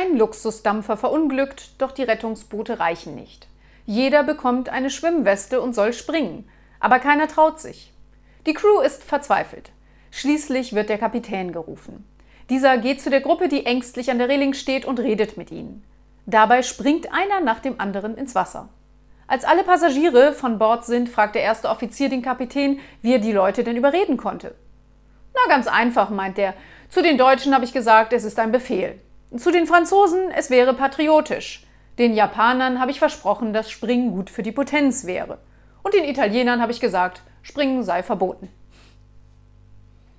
Ein Luxusdampfer verunglückt, doch die Rettungsboote reichen nicht. Jeder bekommt eine Schwimmweste und soll springen, aber keiner traut sich. Die Crew ist verzweifelt. Schließlich wird der Kapitän gerufen. Dieser geht zu der Gruppe, die ängstlich an der Reling steht und redet mit ihnen. Dabei springt einer nach dem anderen ins Wasser. Als alle Passagiere von Bord sind, fragt der erste Offizier den Kapitän, wie er die Leute denn überreden konnte. Na, ganz einfach, meint er. Zu den Deutschen habe ich gesagt, es ist ein Befehl. Zu den Franzosen, es wäre patriotisch. Den Japanern habe ich versprochen, dass Springen gut für die Potenz wäre. Und den Italienern habe ich gesagt, Springen sei verboten.